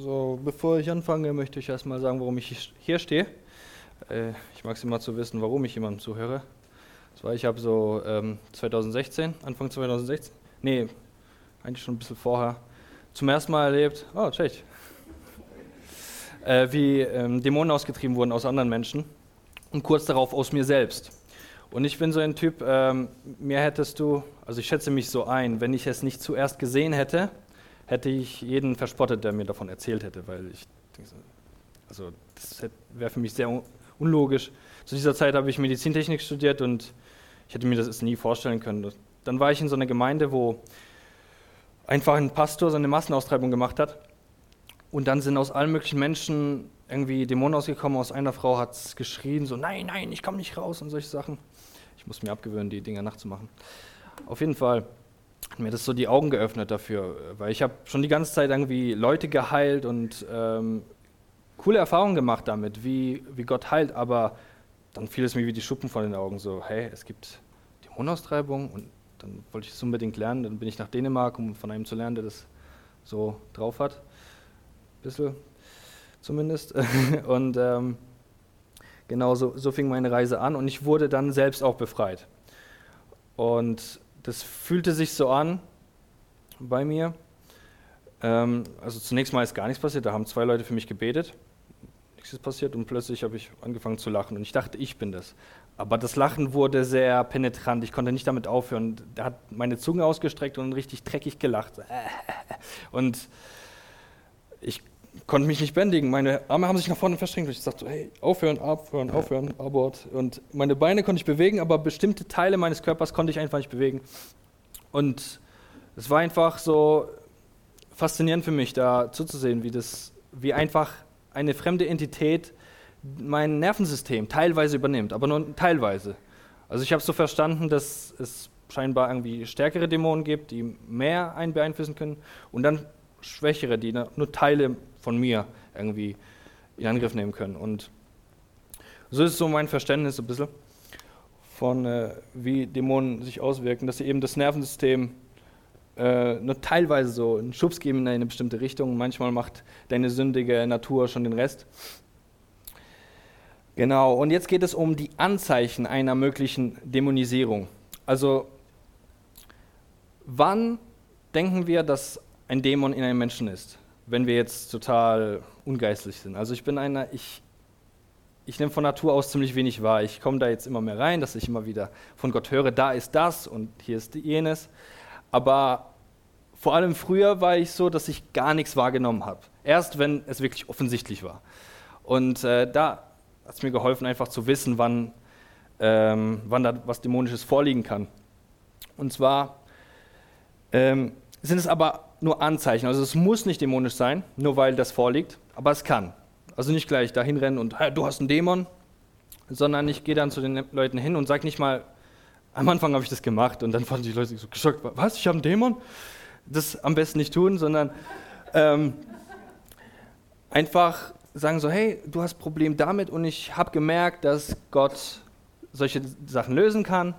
So, bevor ich anfange, möchte ich erstmal sagen, warum ich hier stehe. Äh, ich mag es immer zu wissen, warum ich jemandem zuhöre. Das war, ich habe so ähm, 2016, Anfang 2016, nee, eigentlich schon ein bisschen vorher, zum ersten Mal erlebt, oh, tschech, äh, wie ähm, Dämonen ausgetrieben wurden aus anderen Menschen und kurz darauf aus mir selbst. Und ich bin so ein Typ, ähm, mir hättest du, also ich schätze mich so ein, wenn ich es nicht zuerst gesehen hätte, hätte ich jeden verspottet, der mir davon erzählt hätte, weil ich, also das wäre für mich sehr unlogisch. Zu dieser Zeit habe ich Medizintechnik studiert und ich hätte mir das nie vorstellen können. Dann war ich in so einer Gemeinde, wo einfach ein Pastor seine Massenaustreibung gemacht hat und dann sind aus allen möglichen Menschen irgendwie Dämonen ausgekommen. Aus einer Frau hat es geschrien, so nein, nein, ich komme nicht raus und solche Sachen. Ich muss mir abgewöhnen, die Dinger nachzumachen. Auf jeden Fall hat mir das so die Augen geöffnet dafür, weil ich habe schon die ganze Zeit irgendwie Leute geheilt und ähm, coole Erfahrungen gemacht damit, wie, wie Gott heilt, aber dann fiel es mir wie die Schuppen von den Augen, so hey, es gibt Dämonenaustreibung und dann wollte ich es unbedingt lernen, dann bin ich nach Dänemark, um von einem zu lernen, der das so drauf hat bisschen zumindest. Und ähm, genau so, so fing meine Reise an und ich wurde dann selbst auch befreit. Und das fühlte sich so an bei mir. Ähm, also zunächst mal ist gar nichts passiert, da haben zwei Leute für mich gebetet. Nichts ist passiert und plötzlich habe ich angefangen zu lachen und ich dachte, ich bin das. Aber das Lachen wurde sehr penetrant, ich konnte nicht damit aufhören. Er hat meine Zunge ausgestreckt und richtig dreckig gelacht. Und ich konnte mich nicht bändigen. Meine Arme haben sich nach vorne verstrengt. Ich sagte, hey, aufhören, aufhören, aufhören, Abort. Und meine Beine konnte ich bewegen, aber bestimmte Teile meines Körpers konnte ich einfach nicht bewegen. Und es war einfach so faszinierend für mich, da zuzusehen, wie das, wie einfach eine fremde Entität mein Nervensystem teilweise übernimmt, aber nur teilweise. Also ich habe so verstanden, dass es scheinbar irgendwie stärkere Dämonen gibt, die mehr einen beeinflussen können und dann schwächere, die nur Teile von mir irgendwie in Angriff nehmen können. Und so ist so mein Verständnis ein bisschen von, äh, wie Dämonen sich auswirken, dass sie eben das Nervensystem äh, nur teilweise so einen Schubs geben in eine bestimmte Richtung. Manchmal macht deine sündige Natur schon den Rest. Genau, und jetzt geht es um die Anzeichen einer möglichen Dämonisierung. Also, wann denken wir, dass ein Dämon in einem Menschen ist? Wenn wir jetzt total ungeistlich sind. Also ich bin einer, ich, ich nehme von Natur aus ziemlich wenig wahr. Ich komme da jetzt immer mehr rein, dass ich immer wieder von Gott höre, da ist das und hier ist jenes. Aber vor allem früher war ich so, dass ich gar nichts wahrgenommen habe. Erst wenn es wirklich offensichtlich war. Und äh, da hat es mir geholfen, einfach zu wissen, wann, ähm, wann da was Dämonisches vorliegen kann. Und zwar ähm, sind es aber nur Anzeichen. Also es muss nicht dämonisch sein, nur weil das vorliegt, aber es kann. Also nicht gleich dahin rennen und hey, du hast einen Dämon, sondern ich gehe dann zu den Leuten hin und sage nicht mal, am Anfang habe ich das gemacht. Und dann fanden die Leute so geschockt, was, ich habe einen Dämon? Das am besten nicht tun, sondern ähm, einfach sagen so, hey, du hast ein Problem damit. Und ich habe gemerkt, dass Gott solche Sachen lösen kann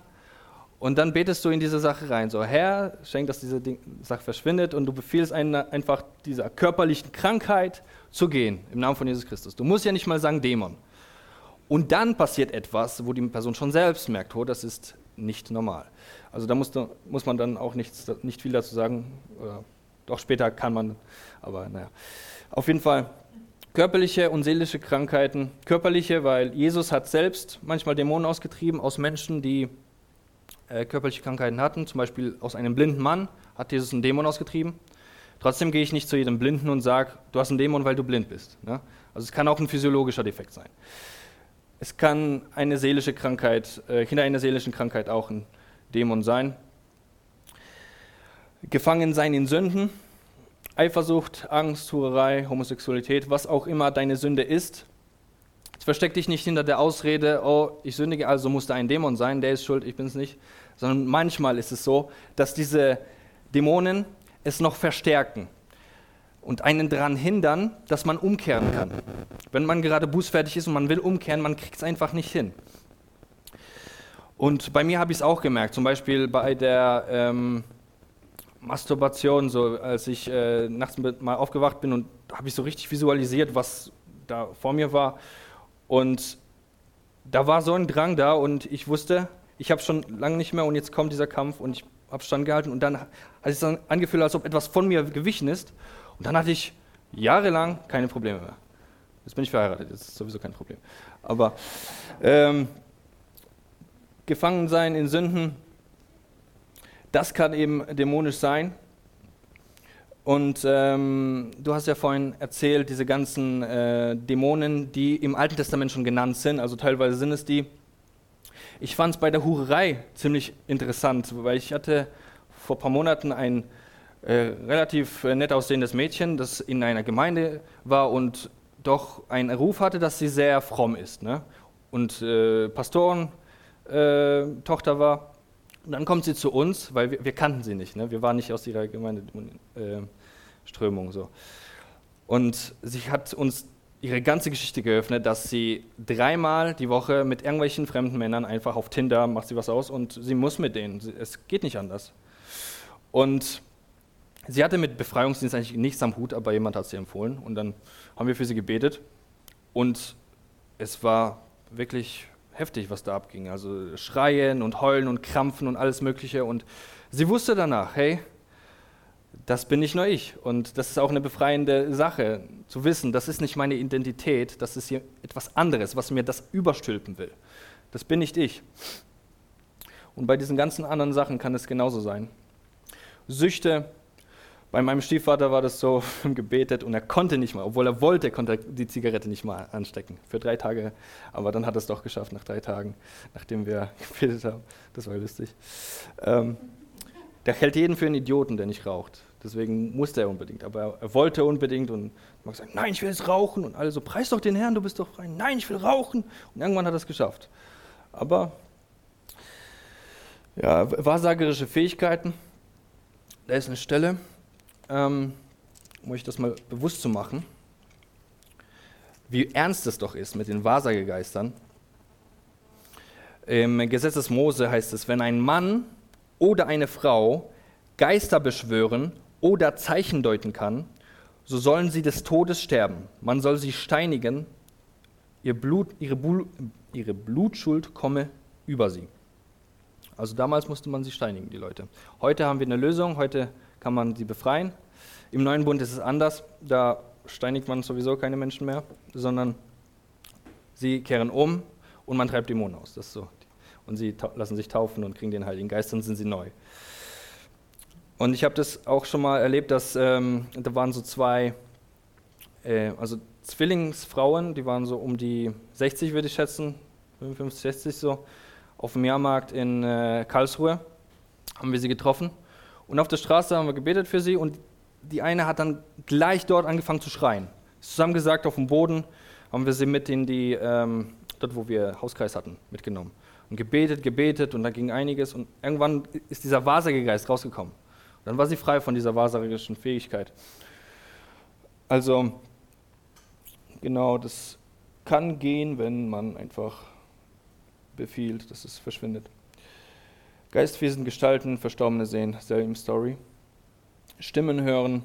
und dann betest du in diese Sache rein, so Herr, schenk, dass diese Ding, Sache verschwindet und du befiehlst eine, einfach dieser körperlichen Krankheit zu gehen, im Namen von Jesus Christus. Du musst ja nicht mal sagen Dämon. Und dann passiert etwas, wo die Person schon selbst merkt, oh, das ist nicht normal. Also da muss, muss man dann auch nichts, nicht viel dazu sagen. Oder doch später kann man, aber naja. Auf jeden Fall körperliche und seelische Krankheiten. Körperliche, weil Jesus hat selbst manchmal Dämonen ausgetrieben aus Menschen, die äh, körperliche Krankheiten hatten, zum Beispiel aus einem blinden Mann hat Jesus einen Dämon ausgetrieben. Trotzdem gehe ich nicht zu jedem Blinden und sage, du hast einen Dämon, weil du blind bist. Ne? Also es kann auch ein physiologischer Defekt sein. Es kann eine seelische Krankheit, äh, hinter einer seelischen Krankheit auch ein Dämon sein. Gefangen sein in Sünden, Eifersucht, Angst, Hurerei, Homosexualität, was auch immer deine Sünde ist, Versteck dich nicht hinter der Ausrede, oh, ich sündige, also muss da ein Dämon sein, der ist schuld, ich bin es nicht. Sondern manchmal ist es so, dass diese Dämonen es noch verstärken und einen daran hindern, dass man umkehren kann. Wenn man gerade bußfertig ist und man will umkehren, man kriegt es einfach nicht hin. Und bei mir habe ich es auch gemerkt, zum Beispiel bei der ähm, Masturbation, so als ich äh, nachts mal aufgewacht bin und habe ich so richtig visualisiert, was da vor mir war. Und da war so ein Drang da und ich wusste, ich habe schon lange nicht mehr und jetzt kommt dieser Kampf und ich habe standgehalten und dann hat es dann angefühlt, als ob etwas von mir gewichen ist. Und dann hatte ich jahrelang keine Probleme mehr. Jetzt bin ich verheiratet, jetzt ist sowieso kein Problem. Aber ähm, gefangen sein in Sünden, das kann eben dämonisch sein. Und ähm, du hast ja vorhin erzählt, diese ganzen äh, Dämonen, die im Alten Testament schon genannt sind, also teilweise sind es die. Ich fand es bei der Hurerei ziemlich interessant, weil ich hatte vor ein paar Monaten ein äh, relativ äh, nett aussehendes Mädchen, das in einer Gemeinde war und doch einen Ruf hatte, dass sie sehr fromm ist. Ne? Und äh, Pastorentochter äh, war. Und dann kommt sie zu uns, weil wir, wir kannten sie nicht. Ne? Wir waren nicht aus ihrer Gemeindeströmung. So. Und sie hat uns ihre ganze Geschichte geöffnet, dass sie dreimal die Woche mit irgendwelchen fremden Männern einfach auf Tinder macht sie was aus und sie muss mit denen. Es geht nicht anders. Und sie hatte mit Befreiungsdienst eigentlich nichts am Hut, aber jemand hat sie empfohlen und dann haben wir für sie gebetet und es war wirklich heftig, was da abging. Also Schreien und Heulen und Krampfen und alles Mögliche. Und sie wusste danach, hey, das bin nicht nur ich. Und das ist auch eine befreiende Sache, zu wissen, das ist nicht meine Identität, das ist hier etwas anderes, was mir das überstülpen will. Das bin nicht ich. Und bei diesen ganzen anderen Sachen kann es genauso sein. Süchte, bei meinem Stiefvater war das so, gebetet und er konnte nicht mal, obwohl er wollte, konnte er die Zigarette nicht mal anstecken. Für drei Tage, aber dann hat er es doch geschafft, nach drei Tagen, nachdem wir gebetet haben. Das war lustig. Ähm, der hält jeden für einen Idioten, der nicht raucht. Deswegen musste er unbedingt. Aber er, wollte unbedingt und man sagt, nein, ich will jetzt rauchen. Und alle so, preis doch den Herrn, du bist doch frei. Nein, ich will rauchen. Und irgendwann hat er es geschafft. Aber ja, wahrsagerische Fähigkeiten, da ist eine Stelle, ähm, um euch das mal bewusst zu machen, wie ernst es doch ist mit den Wahrsagegeistern. Im Gesetz des Mose heißt es, wenn ein Mann oder eine Frau Geister beschwören oder Zeichen deuten kann, so sollen sie des Todes sterben. Man soll sie steinigen, ihr Blut, ihre, Blut, ihre Blutschuld komme über sie. Also damals musste man sie steinigen, die Leute. Heute haben wir eine Lösung, heute kann man sie befreien. Im neuen Bund ist es anders. Da steinigt man sowieso keine Menschen mehr, sondern sie kehren um und man treibt Dämonen aus. Das so. Und sie lassen sich taufen und kriegen den Heiligen Geist, dann sind sie neu. Und ich habe das auch schon mal erlebt, dass ähm, da waren so zwei, äh, also Zwillingsfrauen, die waren so um die 60, würde ich schätzen, 55, 60 so, auf dem Jahrmarkt in äh, Karlsruhe haben wir sie getroffen. Und auf der Straße haben wir gebetet für sie und die eine hat dann gleich dort angefangen zu schreien. Zusammen gesagt, auf dem Boden haben wir sie mit in die, ähm, dort wo wir Hauskreis hatten, mitgenommen. Und gebetet, gebetet und da ging einiges und irgendwann ist dieser Wahrsagegeist rausgekommen. Und dann war sie frei von dieser wahrsagerischen Fähigkeit. Also, genau, das kann gehen, wenn man einfach befiehlt, dass es verschwindet. Geistwesen gestalten, Verstorbene sehen, selbe Story. Stimmen hören,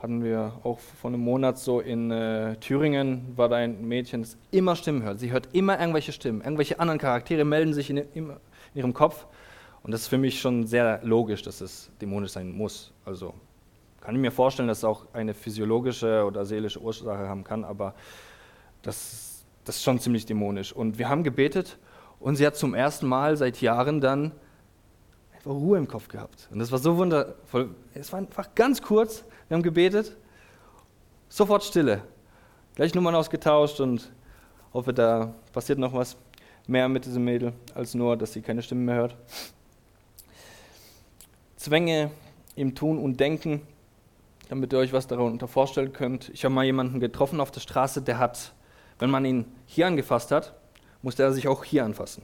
hatten wir auch vor einem Monat so in äh, Thüringen, war da ein Mädchen, das immer Stimmen hört. Sie hört immer irgendwelche Stimmen, irgendwelche anderen Charaktere melden sich in, in, in ihrem Kopf. Und das ist für mich schon sehr logisch, dass es dämonisch sein muss. Also kann ich mir vorstellen, dass es auch eine physiologische oder seelische Ursache haben kann, aber das, das ist schon ziemlich dämonisch. Und wir haben gebetet und sie hat zum ersten Mal seit Jahren dann einfach Ruhe im Kopf gehabt. Und das war so wundervoll. Es war einfach ganz kurz, wir haben gebetet, sofort Stille. Gleich Nummern ausgetauscht und hoffe, da passiert noch was mehr mit diesem Mädel, als nur, dass sie keine Stimme mehr hört. Zwänge im Tun und Denken, damit ihr euch was darunter vorstellen könnt. Ich habe mal jemanden getroffen auf der Straße, der hat, wenn man ihn hier angefasst hat, musste er sich auch hier anfassen.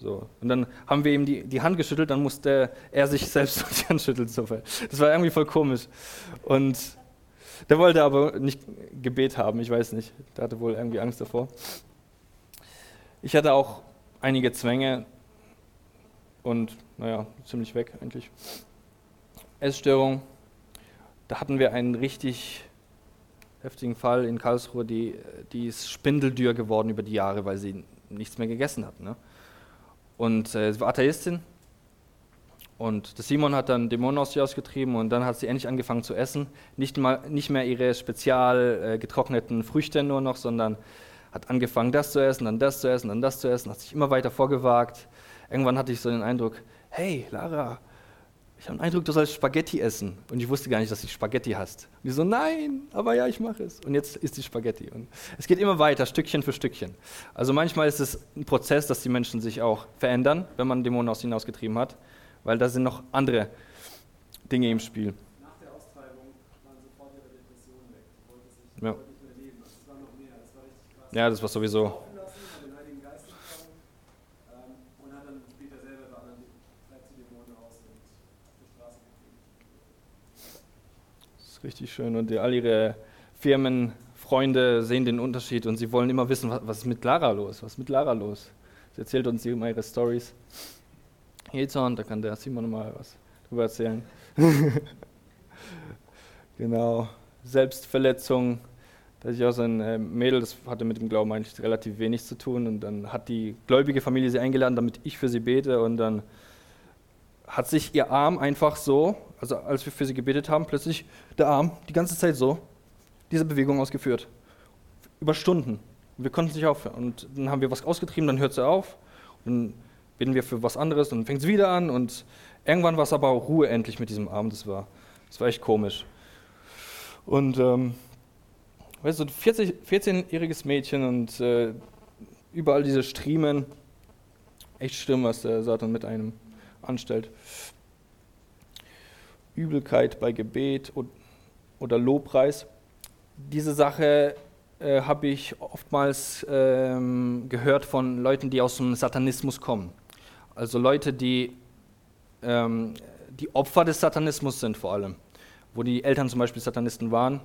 So. Und dann haben wir ihm die, die Hand geschüttelt, dann musste er sich selbst die Hand schütteln. Das war irgendwie voll komisch. Und der wollte aber nicht Gebet haben, ich weiß nicht. Der hatte wohl irgendwie Angst davor. Ich hatte auch einige Zwänge und, naja, ziemlich weg eigentlich. Essstörung, da hatten wir einen richtig heftigen Fall in Karlsruhe, die, die ist spindeldür geworden über die Jahre, weil sie nichts mehr gegessen hat. Ne? Und äh, sie war Atheistin. Und der Simon hat dann Dämonen aus ihr ausgetrieben und dann hat sie endlich angefangen zu essen. Nicht, mal, nicht mehr ihre spezial äh, getrockneten Früchte nur noch, sondern hat angefangen, das zu essen, dann das zu essen, dann das zu essen, hat sich immer weiter vorgewagt. Irgendwann hatte ich so den Eindruck, hey Lara, ich habe den Eindruck, du sollst Spaghetti essen. Und ich wusste gar nicht, dass du Spaghetti hast. Und die so, nein, aber ja, ich mache es. Und jetzt ist die Spaghetti. Und es geht immer weiter, Stückchen für Stückchen. Also manchmal ist es ein Prozess, dass die Menschen sich auch verändern, wenn man Dämonen aus ihnen ausgetrieben hat, weil da sind noch andere Dinge im Spiel. Nach der Austreibung waren sofort ihre Depressionen weg. Die wollte sich ja. nicht mehr leben. Es war noch mehr. Das war richtig krass. Ja, das war sowieso richtig schön. Und all ihre Firmen, Freunde sehen den Unterschied und sie wollen immer wissen, was, was ist mit Lara los? Was ist mit Lara los? Sie erzählt uns immer ihre Stories. Jezorn, da kann der Simon mal was drüber erzählen. genau. Selbstverletzung. Da ist auch so ein äh, Mädel, das hatte mit dem Glauben eigentlich relativ wenig zu tun. Und dann hat die gläubige Familie sie eingeladen, damit ich für sie bete. Und dann hat sich ihr Arm einfach so, also als wir für sie gebetet haben, plötzlich der Arm die ganze Zeit so, diese Bewegung ausgeführt. Über Stunden. Wir konnten es nicht aufhören. Und dann haben wir was ausgetrieben, dann hört sie auf. Und dann beten wir für was anderes, dann fängt es wieder an. Und irgendwann war es aber auch Ruhe endlich mit diesem Arm. Das war, das war echt komisch. Und ähm, weißt du, 14-jähriges Mädchen und äh, überall diese Striemen. Echt schlimm, was der Satan mit einem anstellt. Übelkeit bei Gebet oder Lobpreis. Diese Sache äh, habe ich oftmals ähm, gehört von Leuten, die aus dem Satanismus kommen. Also Leute, die ähm, die Opfer des Satanismus sind vor allem, wo die Eltern zum Beispiel Satanisten waren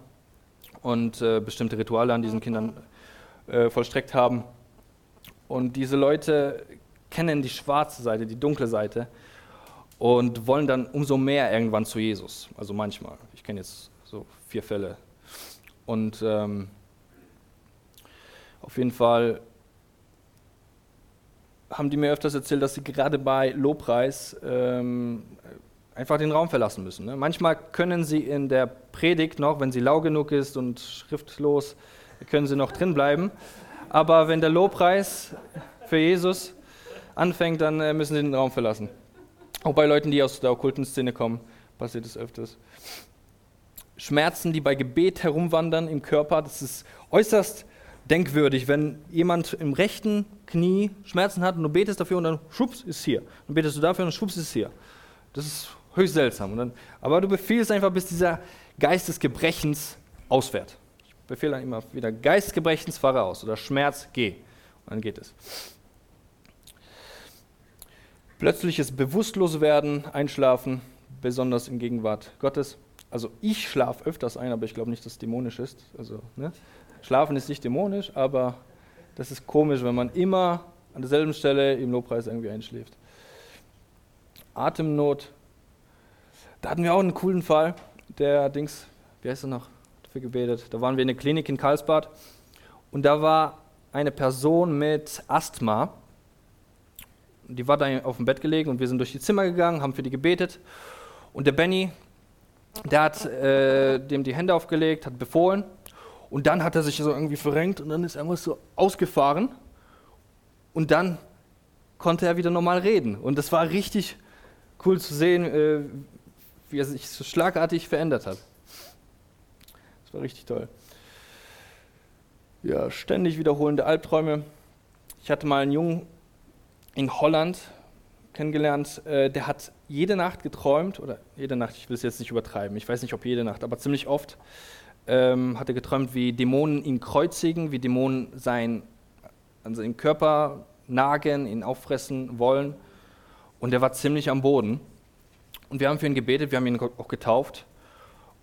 und äh, bestimmte Rituale an diesen Kindern äh, vollstreckt haben. Und diese Leute kennen die schwarze Seite, die dunkle Seite und wollen dann umso mehr irgendwann zu Jesus. Also manchmal. Ich kenne jetzt so vier Fälle. Und ähm, auf jeden Fall haben die mir öfters erzählt, dass sie gerade bei Lobpreis ähm, einfach den Raum verlassen müssen. Ne? Manchmal können sie in der Predigt noch, wenn sie lau genug ist und schriftlos, können sie noch drin bleiben. Aber wenn der Lobpreis für Jesus anfängt, dann äh, müssen sie den Raum verlassen. Auch bei Leuten, die aus der okkulten Szene kommen, passiert es öfters. Schmerzen, die bei Gebet herumwandern im Körper, das ist äußerst denkwürdig, wenn jemand im rechten Knie Schmerzen hat und du betest dafür und dann schwupps ist hier. Dann betest du dafür und schwupps ist hier. Das ist höchst seltsam. Dann, aber du befiehlst einfach, bis dieser Geist des Gebrechens ausfährt. Ich befehle dann immer wieder, Geist des Gebrechens fahre aus oder Schmerz, geh. Und dann geht es. Plötzliches Bewusstloswerden, Einschlafen, besonders in Gegenwart Gottes. Also ich schlafe öfters ein, aber ich glaube nicht, dass es dämonisch ist. Also, ne? Schlafen ist nicht dämonisch, aber das ist komisch, wenn man immer an derselben Stelle im Lobpreis irgendwie einschläft. Atemnot. Da hatten wir auch einen coolen Fall. Der Dings, wie heißt er noch? Dafür gebetet. Da waren wir in der Klinik in Karlsbad und da war eine Person mit Asthma die war da auf dem Bett gelegen und wir sind durch die Zimmer gegangen, haben für die gebetet. Und der Benny, der hat äh, dem die Hände aufgelegt, hat befohlen. Und dann hat er sich so irgendwie verrenkt und dann ist irgendwas so ausgefahren. Und dann konnte er wieder normal reden. Und das war richtig cool zu sehen, äh, wie er sich so schlagartig verändert hat. Das war richtig toll. Ja, ständig wiederholende Albträume. Ich hatte mal einen Jungen in Holland kennengelernt, äh, der hat jede Nacht geträumt, oder jede Nacht, ich will es jetzt nicht übertreiben, ich weiß nicht, ob jede Nacht, aber ziemlich oft ähm, hat er geträumt, wie Dämonen ihn kreuzigen, wie Dämonen sein, an seinen Körper nagen, ihn auffressen wollen. Und er war ziemlich am Boden. Und wir haben für ihn gebetet, wir haben ihn auch getauft.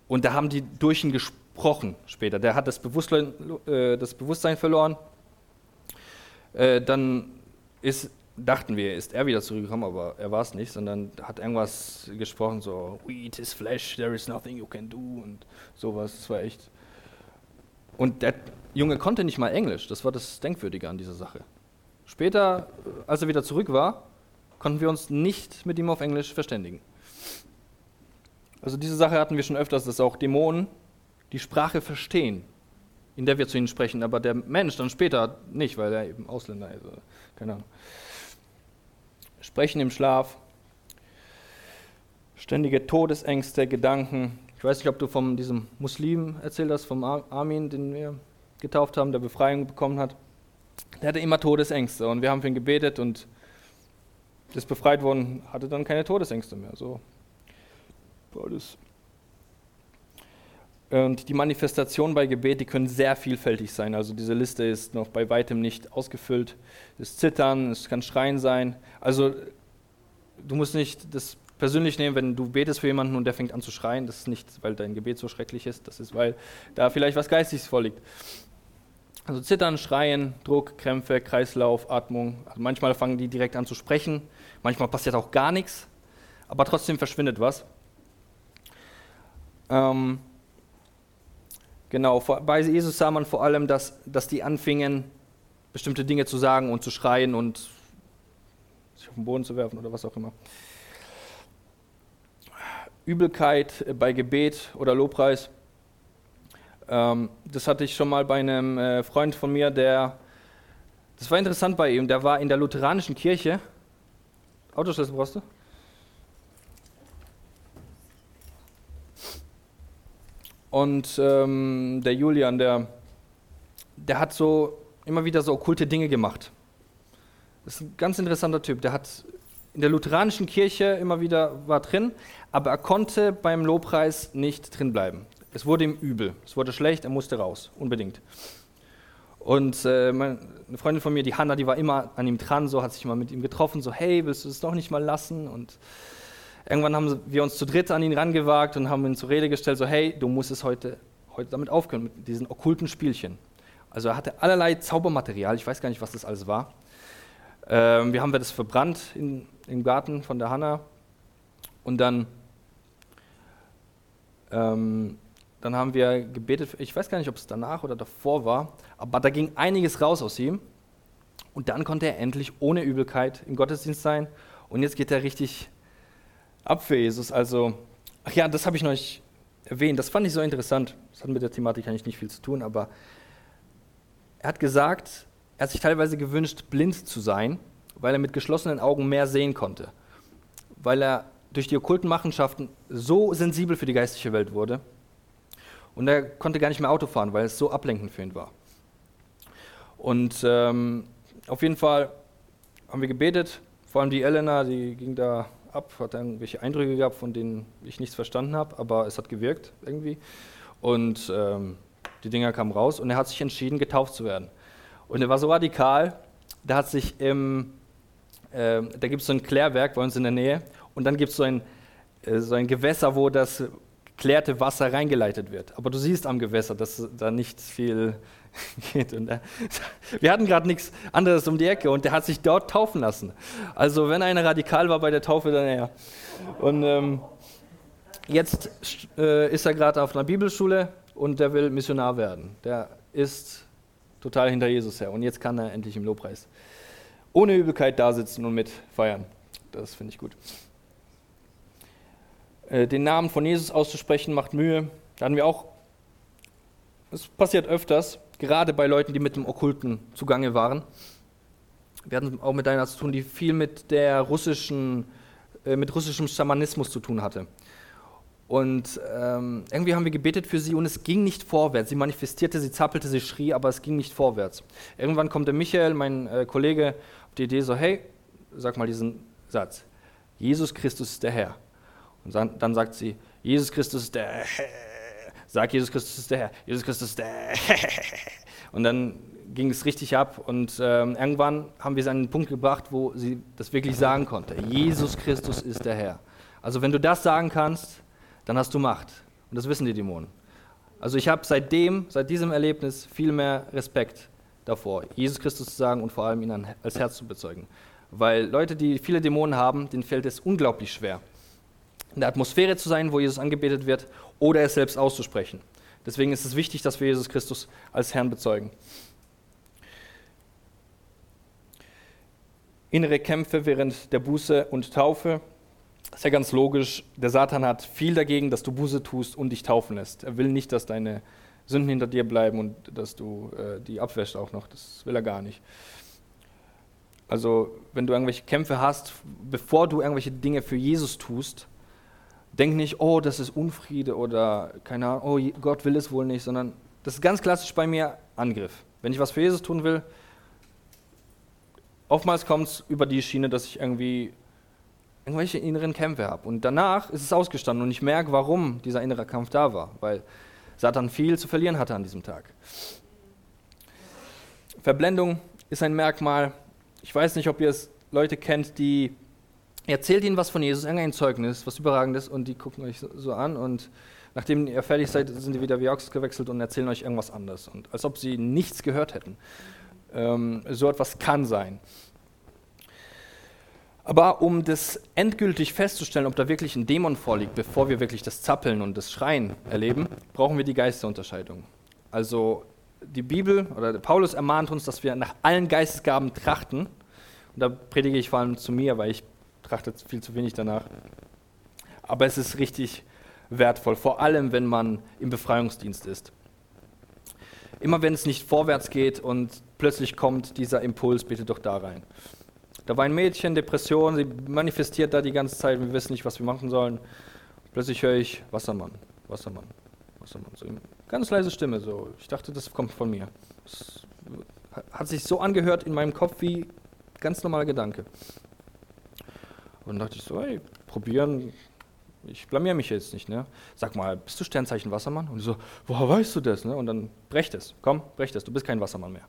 Und da haben die durch ihn gesprochen später. Der hat das Bewusstsein, äh, das Bewusstsein verloren. Äh, dann ist dachten wir, ist er wieder zurückgekommen, aber er war es nicht, sondern hat irgendwas gesprochen, so, we eat his flesh, there is nothing you can do und sowas. Das war echt Und der Junge konnte nicht mal Englisch, das war das Denkwürdige an dieser Sache. Später, als er wieder zurück war, konnten wir uns nicht mit ihm auf Englisch verständigen. Also diese Sache hatten wir schon öfters, dass auch Dämonen die Sprache verstehen, in der wir zu ihnen sprechen, aber der Mensch dann später nicht, weil er eben Ausländer ist. Keine Ahnung. Sprechen im Schlaf, ständige Todesängste, Gedanken. Ich weiß nicht, ob du von diesem Muslim erzählt hast, vom Armin, den wir getauft haben, der Befreiung bekommen hat. Der hatte immer Todesängste und wir haben für ihn gebetet und ist befreit worden, hatte dann keine Todesängste mehr. So Beides. Und die Manifestationen bei Gebet, die können sehr vielfältig sein. Also diese Liste ist noch bei weitem nicht ausgefüllt. Es Zittern, es kann Schreien sein. Also du musst nicht das persönlich nehmen, wenn du betest für jemanden und der fängt an zu schreien. Das ist nicht, weil dein Gebet so schrecklich ist. Das ist, weil da vielleicht was Geistiges vorliegt. Also Zittern, Schreien, Druck, Krämpfe, Kreislauf, Atmung. Also manchmal fangen die direkt an zu sprechen. Manchmal passiert auch gar nichts. Aber trotzdem verschwindet was. Ähm, genau, bei Jesus sah man vor allem, dass, dass die anfingen, bestimmte Dinge zu sagen und zu schreien und sich auf den Boden zu werfen oder was auch immer. Übelkeit bei Gebet oder Lobpreis. Ähm, das hatte ich schon mal bei einem äh, Freund von mir, der, das war interessant bei ihm, der war in der lutheranischen Kirche. Autoschlüssel brauchst du? Und ähm, der Julian, der, der hat so immer wieder so okkulte Dinge gemacht. Das ist ein ganz interessanter Typ. Der hat in der lutheranischen Kirche immer wieder war drin, aber er konnte beim Lobpreis nicht drin bleiben. Es wurde ihm übel, es wurde schlecht, er musste raus, unbedingt. Und äh, meine, eine Freundin von mir, die Hanna, die war immer an ihm dran, so hat sich mal mit ihm getroffen, so hey, willst du es doch nicht mal lassen? Und Irgendwann haben wir uns zu dritt an ihn rangewagt und haben ihn zur Rede gestellt, so hey, du musst es heute, heute damit aufhören, mit diesen okkulten Spielchen. Also er hatte allerlei Zaubermaterial, ich weiß gar nicht, was das alles war. Ähm, wir haben das verbrannt in, im Garten von der Hanna und dann, ähm, dann haben wir gebetet, ich weiß gar nicht, ob es danach oder davor war, aber da ging einiges raus aus ihm und dann konnte er endlich ohne Übelkeit im Gottesdienst sein und jetzt geht er richtig ab für Jesus. Also, ach ja, das habe ich noch nicht erwähnt. Das fand ich so interessant. Das hat mit der Thematik eigentlich nicht viel zu tun, aber er hat gesagt, er hat sich teilweise gewünscht, blind zu sein, weil er mit geschlossenen Augen mehr sehen konnte. Weil er durch die okkulten Machenschaften so sensibel für die geistliche Welt wurde. Und er konnte gar nicht mehr Auto fahren, weil es so ablenkend für ihn war. Und ähm, auf jeden Fall haben wir gebetet, vor allem die Elena, die ging da ab, hat irgendwelche Eindrücke gehabt, von denen ich nichts verstanden habe, aber es hat gewirkt irgendwie. Und ähm, die Dinger kamen raus und er hat sich entschieden, getauft zu werden. Und er war so radikal, der hat sich im, äh, da gibt es so ein Klärwerk bei uns in der Nähe und dann gibt es so ein, äh, so ein Gewässer, wo das klärte Wasser reingeleitet wird. Aber du siehst am Gewässer, dass da nicht viel geht. Und er, wir hatten gerade nichts anderes um die Ecke und der hat sich dort taufen lassen. Also wenn einer radikal war bei der Taufe, dann er. Und ähm, jetzt äh, ist er gerade auf einer Bibelschule und der will Missionar werden. Der ist total hinter Jesus her und jetzt kann er endlich im Lobpreis ohne Übelkeit da sitzen und mit feiern. Das finde ich gut. Äh, den Namen von Jesus auszusprechen macht Mühe. Da hatten wir auch, es passiert öfters, gerade bei Leuten, die mit dem Okkulten zugange waren. Wir hatten auch mit einer zu tun, die viel mit der russischen, äh, mit russischem Schamanismus zu tun hatte. Und ähm, irgendwie haben wir gebetet für sie und es ging nicht vorwärts. Sie manifestierte, sie zappelte, sie schrie, aber es ging nicht vorwärts. Irgendwann kommt der Michael, mein äh, Kollege, auf die Idee so, hey, sag mal diesen Satz. Jesus Christus ist der Herr. Und dann, sagt sie, Jesus Christus ist der Herr. Sag, Jesus Christus ist der Herr. Jesus Christus ist der Herr. Und dann ging es richtig ab und ähm, irgendwann haben wir sie an einen Punkt gebracht, wo sie das wirklich sagen konnte. Jesus Christus ist der Herr. Also wenn du das sagen kannst, dann hast du Macht. Und das wissen die Dämonen. Also ich habe seitdem, seit diesem Erlebnis viel mehr Respekt davor, Jesus Christus zu sagen und vor allem ihn als Herz zu bezeugen. Weil Leute, die viele Dämonen haben, denen fällt es unglaublich schwer, in der Atmosphäre zu sein, wo Jesus angebetet wird, oder es selbst auszusprechen. Deswegen ist es wichtig, dass wir Jesus Christus als Herrn bezeugen. Innere Kämpfe während der Buße und Taufe. Ist ja ganz logisch. Der Satan hat viel dagegen, dass du Buße tust und dich taufen lässt. Er will nicht, dass deine Sünden hinter dir bleiben und dass du äh, die abwäschst auch noch. Das will er gar nicht. Also, wenn du irgendwelche Kämpfe hast, bevor du irgendwelche Dinge für Jesus tust, denk nicht, oh, das ist Unfriede oder keine Ahnung, oh, Gott will es wohl nicht, sondern das ist ganz klassisch bei mir Angriff. Wenn ich was für Jesus tun will, oftmals kommt es über die Schiene, dass ich irgendwie irgendwelche inneren Kämpfe habe. Und danach ist es ausgestanden und ich merke, warum dieser innere Kampf da war, weil Satan viel zu verlieren hatte an diesem Tag. Verblendung ist ein Merkmal. Ich weiß nicht, ob ihr es Leute kennt, die erzählt ihnen was von Jesus, irgendein Zeugnis, was überragendes, und die gucken euch so an und nachdem ihr fertig seid, sind die wieder wie Ochs gewechselt und erzählen euch irgendwas anderes. Und als ob sie nichts gehört hätten. Ähm, so etwas kann sein. Aber um das endgültig festzustellen, ob da wirklich ein Dämon vorliegt, bevor wir wirklich das Zappeln und das Schreien erleben, brauchen wir die Geisterunterscheidung. Also die Bibel oder Paulus ermahnt uns, dass wir nach allen Geistesgaben trachten. Und da predige ich vor allem zu mir, weil ich trachte viel zu wenig danach. Aber es ist richtig wertvoll, vor allem wenn man im Befreiungsdienst ist. Immer wenn es nicht vorwärts geht und plötzlich kommt dieser Impuls, bitte doch da rein. Da war ein Mädchen, Depression, sie manifestiert da die ganze Zeit, wir wissen nicht, was wir machen sollen. Plötzlich höre ich Wassermann, Wassermann, Wassermann. So ganz leise Stimme, so. Ich dachte, das kommt von mir. Das hat sich so angehört in meinem Kopf wie ganz normaler Gedanke. Und dachte ich so, hey, probieren, ich blamier mich jetzt nicht. Ne? Sag mal, bist du Sternzeichen Wassermann? Und ich so, woher weißt du das? Ne? Und dann brech es, komm, brech es, du bist kein Wassermann mehr.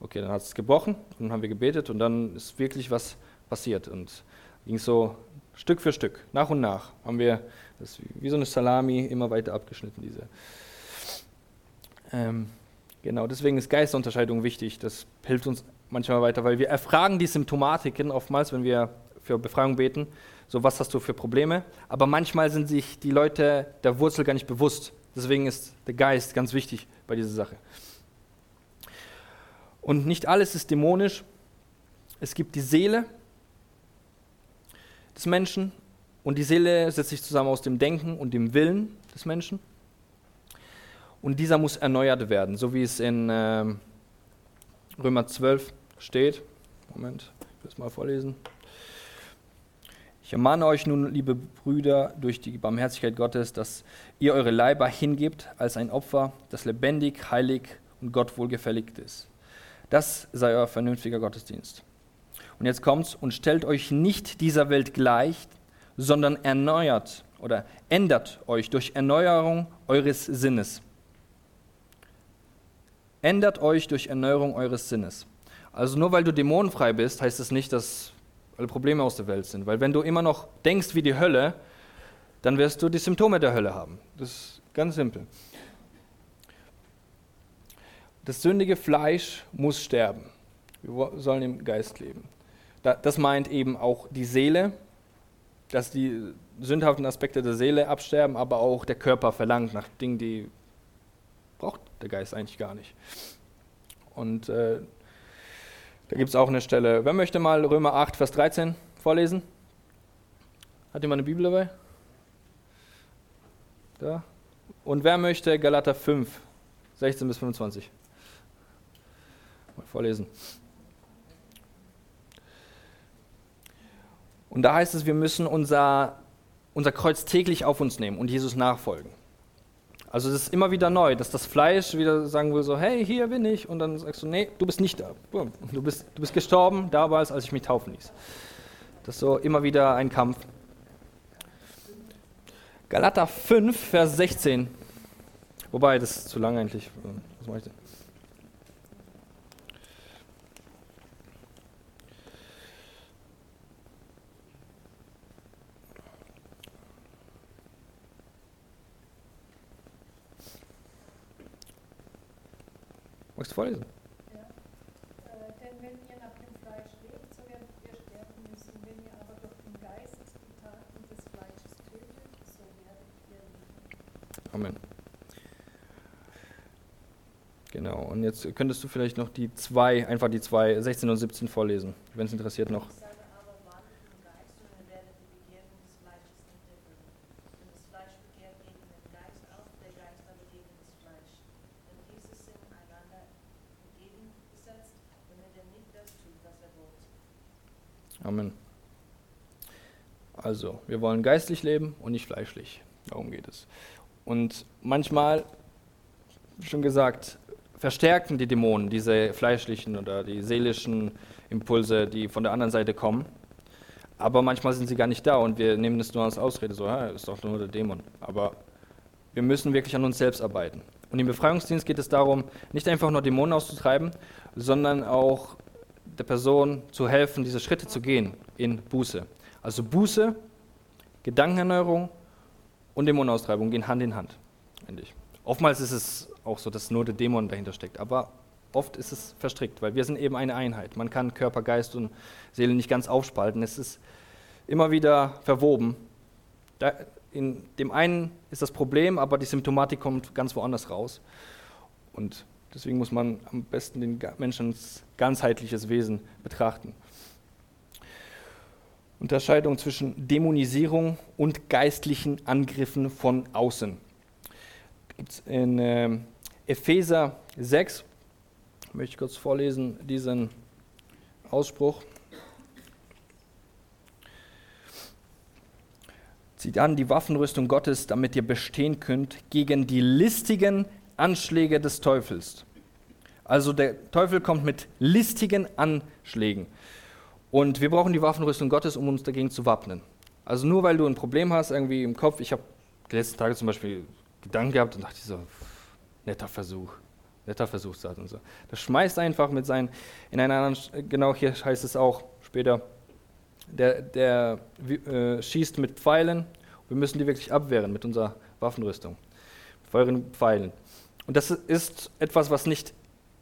Okay, dann hat es gebrochen dann haben wir gebetet und dann ist wirklich was passiert und ging so Stück für Stück, nach und nach haben wir das wie so eine Salami immer weiter abgeschnitten, diese. Ähm, genau, deswegen ist Geisterunterscheidung wichtig. Das hilft uns manchmal weiter, weil wir erfragen die Symptomatiken oftmals, wenn wir für Befreiung beten. So, was hast du für Probleme? Aber manchmal sind sich die Leute der Wurzel gar nicht bewusst. Deswegen ist der Geist ganz wichtig bei dieser Sache. Und nicht alles ist dämonisch. Es gibt die Seele des Menschen und die Seele setzt sich zusammen aus dem Denken und dem Willen des Menschen. Und dieser muss erneuert werden, so wie es in äh, Römer 12 steht. Moment, ich will es mal vorlesen. Ich ermahne euch nun, liebe Brüder, durch die Barmherzigkeit Gottes, dass ihr eure Leiber hingebt als ein Opfer, das lebendig, heilig und Gott wohlgefällig ist. Das sei euer vernünftiger Gottesdienst. Und jetzt kommt's und stellt euch nicht dieser Welt gleich, sondern erneuert oder ändert euch durch Erneuerung eures Sinnes. Ändert euch durch Erneuerung eures Sinnes. Also nur weil du dämonenfrei bist, heißt es das nicht, dass alle Probleme aus der Welt sind. Weil wenn du immer noch denkst wie die Hölle, dann wirst du die Symptome der Hölle haben. Das ist ganz simpel. Das sündige Fleisch muss sterben. Wir sollen im Geist leben. Das meint eben auch die Seele, dass die sündhaften Aspekte der Seele absterben, aber auch der Körper verlangt nach Dingen, die braucht der Geist eigentlich gar nicht. Und äh, da gibt es auch eine Stelle. Wer möchte mal Römer 8, Vers 13 vorlesen? Hat jemand eine Bibel dabei? Da. Und wer möchte Galater 5, 16 bis 25? Mal vorlesen. Und da heißt es, wir müssen unser, unser Kreuz täglich auf uns nehmen und Jesus nachfolgen. Also es ist immer wieder neu, dass das Fleisch wieder sagen will so, hey, hier bin ich. Und dann sagst du, nee, du bist nicht da. Du bist, du bist gestorben damals, als ich mich taufen ließ. Das ist so immer wieder ein Kampf. Galater 5, Vers 16. Wobei, das ist zu lang eigentlich. Was mache ich denn? Magst du vorlesen? Ja. Äh, denn wenn ihr nach dem Fleisch lebt, so werdet ihr sterben müssen. Wenn ihr aber durch den Geist die Taten des Fleisches tötet, so werdet ihr leben. Amen. Genau, und jetzt könntest du vielleicht noch die zwei, einfach die zwei, 16 und 17 vorlesen, wenn es interessiert noch. Ich sage aber, wandelt im Geist und ihr werdet die Begierden des Fleisches nicht erfüllen. Denn das Fleisch begehrt gegen den Geist auf, der Geist aber gegen das Fleisch. Denn diese sind einander entgegengesetzt, damit er nicht das tut, was er wollt. Amen. Also, wir wollen geistlich leben und nicht fleischlich. Darum geht es. Und manchmal, schon gesagt, verstärken die Dämonen diese fleischlichen oder die seelischen Impulse, die von der anderen Seite kommen. Aber manchmal sind sie gar nicht da und wir nehmen es nur als Ausrede, so, ja, ist doch nur der Dämon. Aber wir müssen wirklich an uns selbst arbeiten. Und im Befreiungsdienst geht es darum, nicht einfach nur Dämonen auszutreiben, sondern auch der Person zu helfen, diese Schritte zu gehen in Buße. Also Buße, Gedankenerneuerung und Dämonenaustreibung gehen Hand in Hand. Eigentlich. Oftmals ist es auch so, dass nur der Dämon dahinter steckt, aber oft ist es verstrickt, weil wir sind eben eine Einheit. Man kann Körper, Geist und Seele nicht ganz aufspalten. Es ist immer wieder verwoben. Da, in dem einen ist das Problem, aber die Symptomatik kommt ganz woanders raus. Und deswegen muss man am besten den Menschen als ganzheitliches Wesen betrachten. Unterscheidung zwischen Dämonisierung und geistlichen Angriffen von außen. Gibt es in äh, Epheser 6, möchte ich kurz vorlesen, diesen Ausspruch. Zieht an die Waffenrüstung Gottes, damit ihr bestehen könnt gegen die listigen Anschläge des Teufels. Also der Teufel kommt mit listigen Anschlägen. Und wir brauchen die Waffenrüstung Gottes, um uns dagegen zu wappnen. Also nur weil du ein Problem hast, irgendwie im Kopf, ich habe die letzten Tage zum Beispiel Gedanken gehabt und dachte so, netter Versuch, netter Versuchssatz und so. Das schmeißt einfach mit seinen, in einer anderen, genau hier heißt es auch später, der, der äh, schießt mit Pfeilen. Wir müssen die wirklich abwehren mit unserer Waffenrüstung. Mit euren Pfeilen. Und das ist etwas, was nicht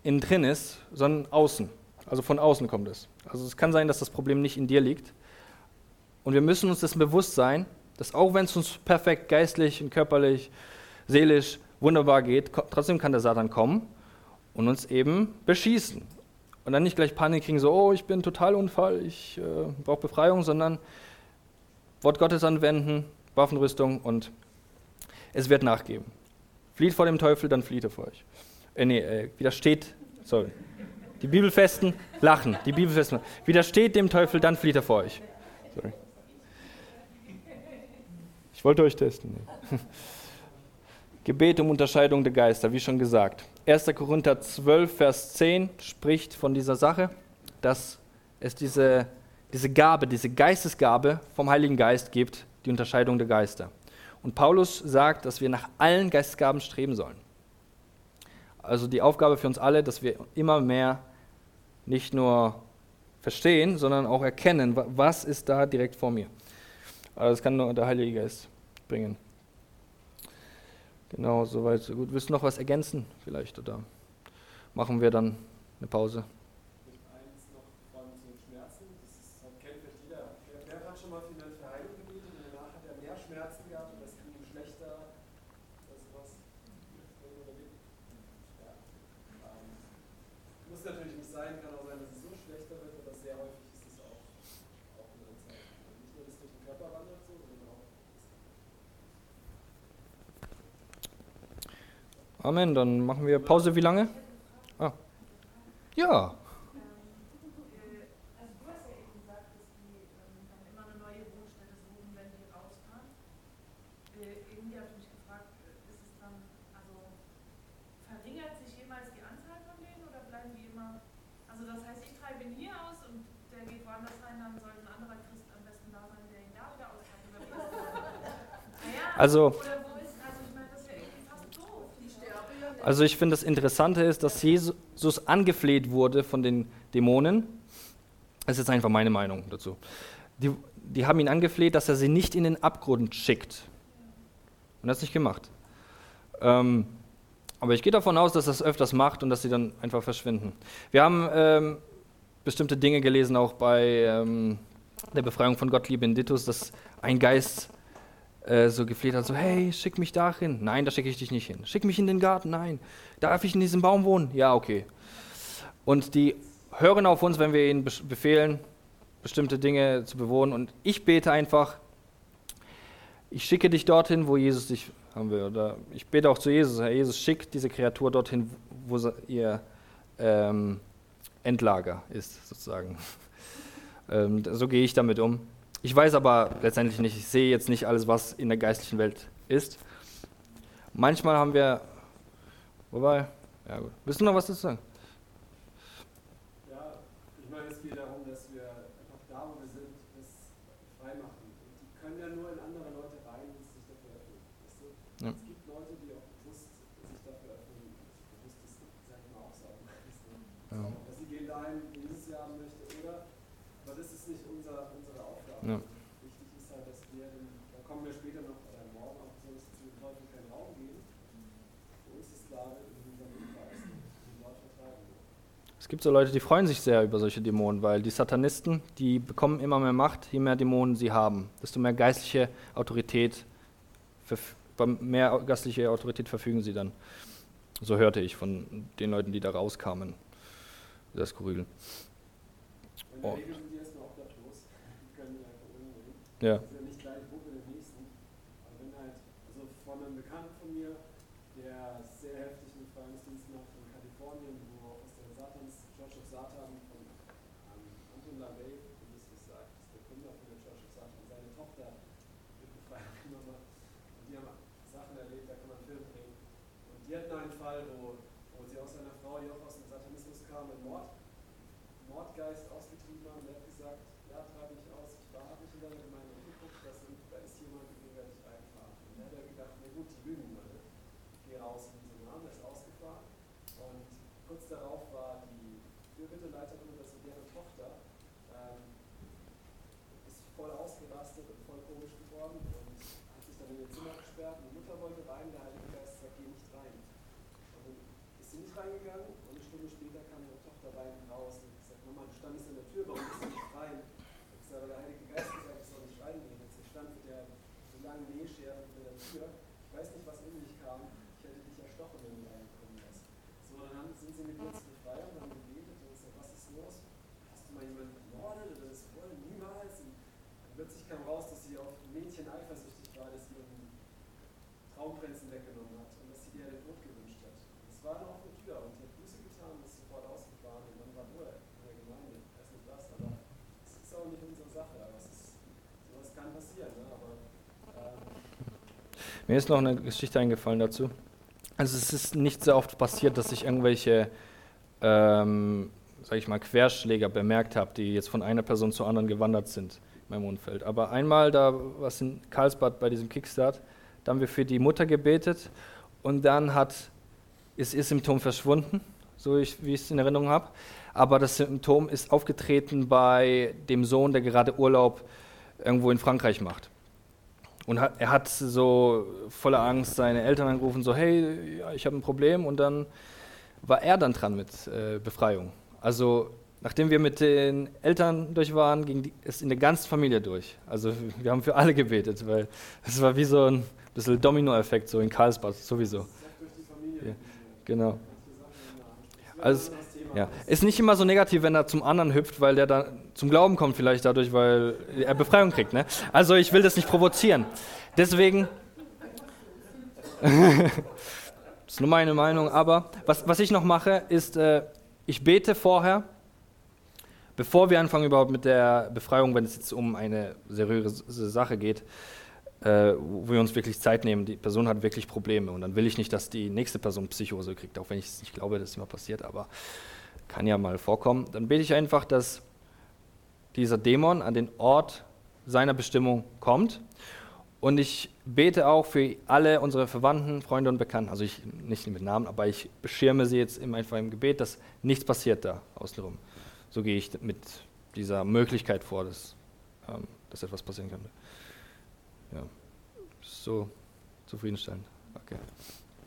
innen drin ist, sondern außen. Also von außen kommt es. Also es kann sein, dass das Problem nicht in dir liegt. Und wir müssen uns das bewusst sein, dass auch wenn es uns perfekt geistlich und körperlich, seelisch wunderbar geht, trotzdem kann der Satan kommen und uns eben beschießen. Und dann nicht gleich Panik kriegen, so, oh, ich bin total Unfall, ich äh, brauche Befreiung, sondern Wort Gottes anwenden, Waffenrüstung und es wird nachgeben. Flieht vor dem Teufel, dann flieht er vor euch. Äh, nee, äh, widersteht, sorry. Die Bibelfesten lachen, die Bibelfesten widersteht dem Teufel, dann flieht er vor euch. Sorry. Ich wollte euch testen. Gebet um Unterscheidung der Geister, wie schon gesagt. 1. Korinther 12, Vers 10 spricht von dieser Sache, dass es diese, diese Gabe, diese Geistesgabe vom Heiligen Geist gibt, die Unterscheidung der Geister. Und Paulus sagt, dass wir nach allen Geistesgaben streben sollen. Also die Aufgabe für uns alle, dass wir immer mehr nicht nur verstehen, sondern auch erkennen, was ist da direkt vor mir. Das kann nur der Heilige Geist bringen. Genau, soweit, so gut. Willst du noch was ergänzen vielleicht oder machen wir dann eine Pause? Amen. Dann machen wir Pause. Wie lange? Ah. Ja. Also, also ich finde das Interessante ist, dass Jesus angefleht wurde von den Dämonen. Das ist jetzt einfach meine Meinung dazu. Die, die haben ihn angefleht, dass er sie nicht in den Abgrund schickt. Und er hat es nicht gemacht. Ähm, aber ich gehe davon aus, dass er es öfters macht und dass sie dann einfach verschwinden. Wir haben ähm, bestimmte Dinge gelesen, auch bei ähm, der Befreiung von Gottlieb in Dittus, dass ein Geist äh, so gefleht hat, so, hey, schick mich dahin. Nein, da schicke ich dich nicht hin. Schick mich in den Garten. Nein. Darf ich in diesem Baum wohnen? Ja, okay. Und die hören auf uns, wenn wir ihnen befehlen, bestimmte Dinge zu bewohnen. Und ich bete einfach, ich schicke dich dorthin, wo Jesus dich haben will. Oder ich bete auch zu Jesus, Herr Jesus, schickt diese Kreatur dorthin, wo ihr ähm, Endlager ist, sozusagen. ähm, so gehe ich damit um. Ich weiß aber letztendlich nicht, ich sehe jetzt nicht alles, was in der geistlichen Welt ist. Manchmal haben wir, wobei, ja gut. Willst du noch was dazu sagen? Ja. Wichtig ist halt, dass wir, da kommen wir später noch, oder morgen auch, soll es zu den Teufel keinen Raum geben. Wo ist es klar, in unserem Umkreis, die dort vertreiben Es gibt so Leute, die freuen sich sehr über solche Dämonen, weil die Satanisten, die bekommen immer mehr Macht, je mehr Dämonen sie haben, desto mehr geistliche Autorität, mehr geistliche Autorität verfügen sie dann. So hörte ich von den Leuten, die da rauskamen. Das Skurril. Oh. Ja. Halt, also Bekannten von mir, der sehr heftig einen Befreiungsdienst macht in Kalifornien, Satans, Church of Satan von um, Anton LaVey, wie es das ist der Gründer von der Church of Satan, seine Tochter wird gemacht. Und die haben Sachen erlebt, da kann man Film drehen. Und die hatten einen Fall, wo, wo sie aus einer Frau, die auch aus dem Satanismus kam, einen Mord, Mordgeist ausgetrieben haben. Der hat gesagt, ja, treibe ich aus, ich war nicht in deiner Gemeinde rein, der Heilige Geist sagt, geh nicht rein. Und ist sie nicht reingegangen und eine Stunde später kam ihre Tochter bei weinend raus und hat gesagt, Mama, du standest in der Tür, warum bist du nicht rein? Ich habe gesagt, der Heilige Geist gesagt, ich soll nicht reingehen. Jetzt stand mit der so langen Nähschere hinter der Tür. Ich weiß nicht, was in mich kam. Ich hätte dich erstochen, wenn du reinkommen wärst. So, dann sind sie mit mir Mir ist noch eine Geschichte eingefallen dazu. Also es ist nicht sehr oft passiert, dass ich irgendwelche, ähm, sag ich mal, Querschläger bemerkt habe, die jetzt von einer Person zur anderen gewandert sind in meinem Umfeld. Aber einmal, da was in Karlsbad bei diesem Kickstart, da haben wir für die Mutter gebetet und dann hat, ist ihr Symptom verschwunden, so ich, wie ich es in Erinnerung habe. Aber das Symptom ist aufgetreten bei dem Sohn, der gerade Urlaub irgendwo in Frankreich macht. Und hat, er hat so voller Angst seine Eltern angerufen, so, hey, ja, ich habe ein Problem. Und dann war er dann dran mit äh, Befreiung. Also nachdem wir mit den Eltern durch waren, ging die, es in der ganzen Familie durch. Also wir haben für alle gebetet, weil es war wie so ein bisschen Domino-Effekt, so in Karlsbad sowieso. Ja, genau. Also ja. Ist nicht immer so negativ, wenn er zum anderen hüpft, weil der dann zum Glauben kommt, vielleicht dadurch, weil er Befreiung kriegt. Ne? Also ich will das nicht provozieren. Deswegen. das ist nur meine Meinung, aber was, was ich noch mache, ist, äh, ich bete vorher, bevor wir anfangen überhaupt mit der Befreiung, wenn es jetzt um eine seriöse Sache geht, äh, wo wir uns wirklich Zeit nehmen. Die Person hat wirklich Probleme und dann will ich nicht, dass die nächste Person Psychose kriegt, auch wenn ich nicht glaube, dass es immer passiert, aber kann ja mal vorkommen, dann bete ich einfach, dass dieser Dämon an den Ort seiner Bestimmung kommt. Und ich bete auch für alle unsere Verwandten, Freunde und Bekannten, also ich nicht mit Namen, aber ich beschirme sie jetzt einfach im Gebet, dass nichts passiert da außenrum. So gehe ich mit dieser Möglichkeit vor, dass, ähm, dass etwas passieren könnte. Ja, so zufriedenstellend. Okay.